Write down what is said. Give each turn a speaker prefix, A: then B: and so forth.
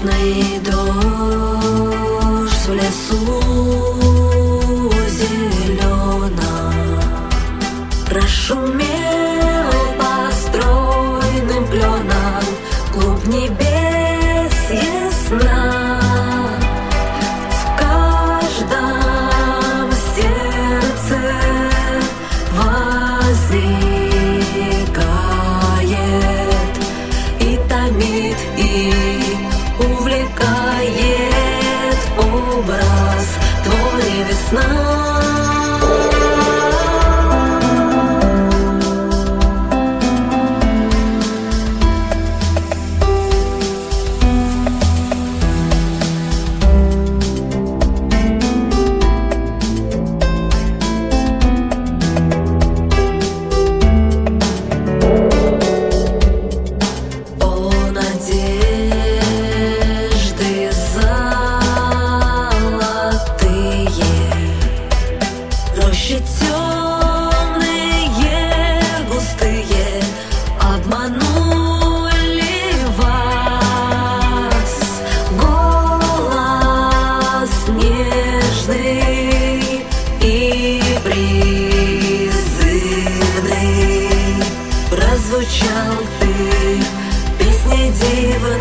A: Крупный дождь в лесу зеленом Прошумел по стройным кленам Клуб небес твой Прозвучал ты. Песней дивной и вдаль